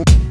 Oh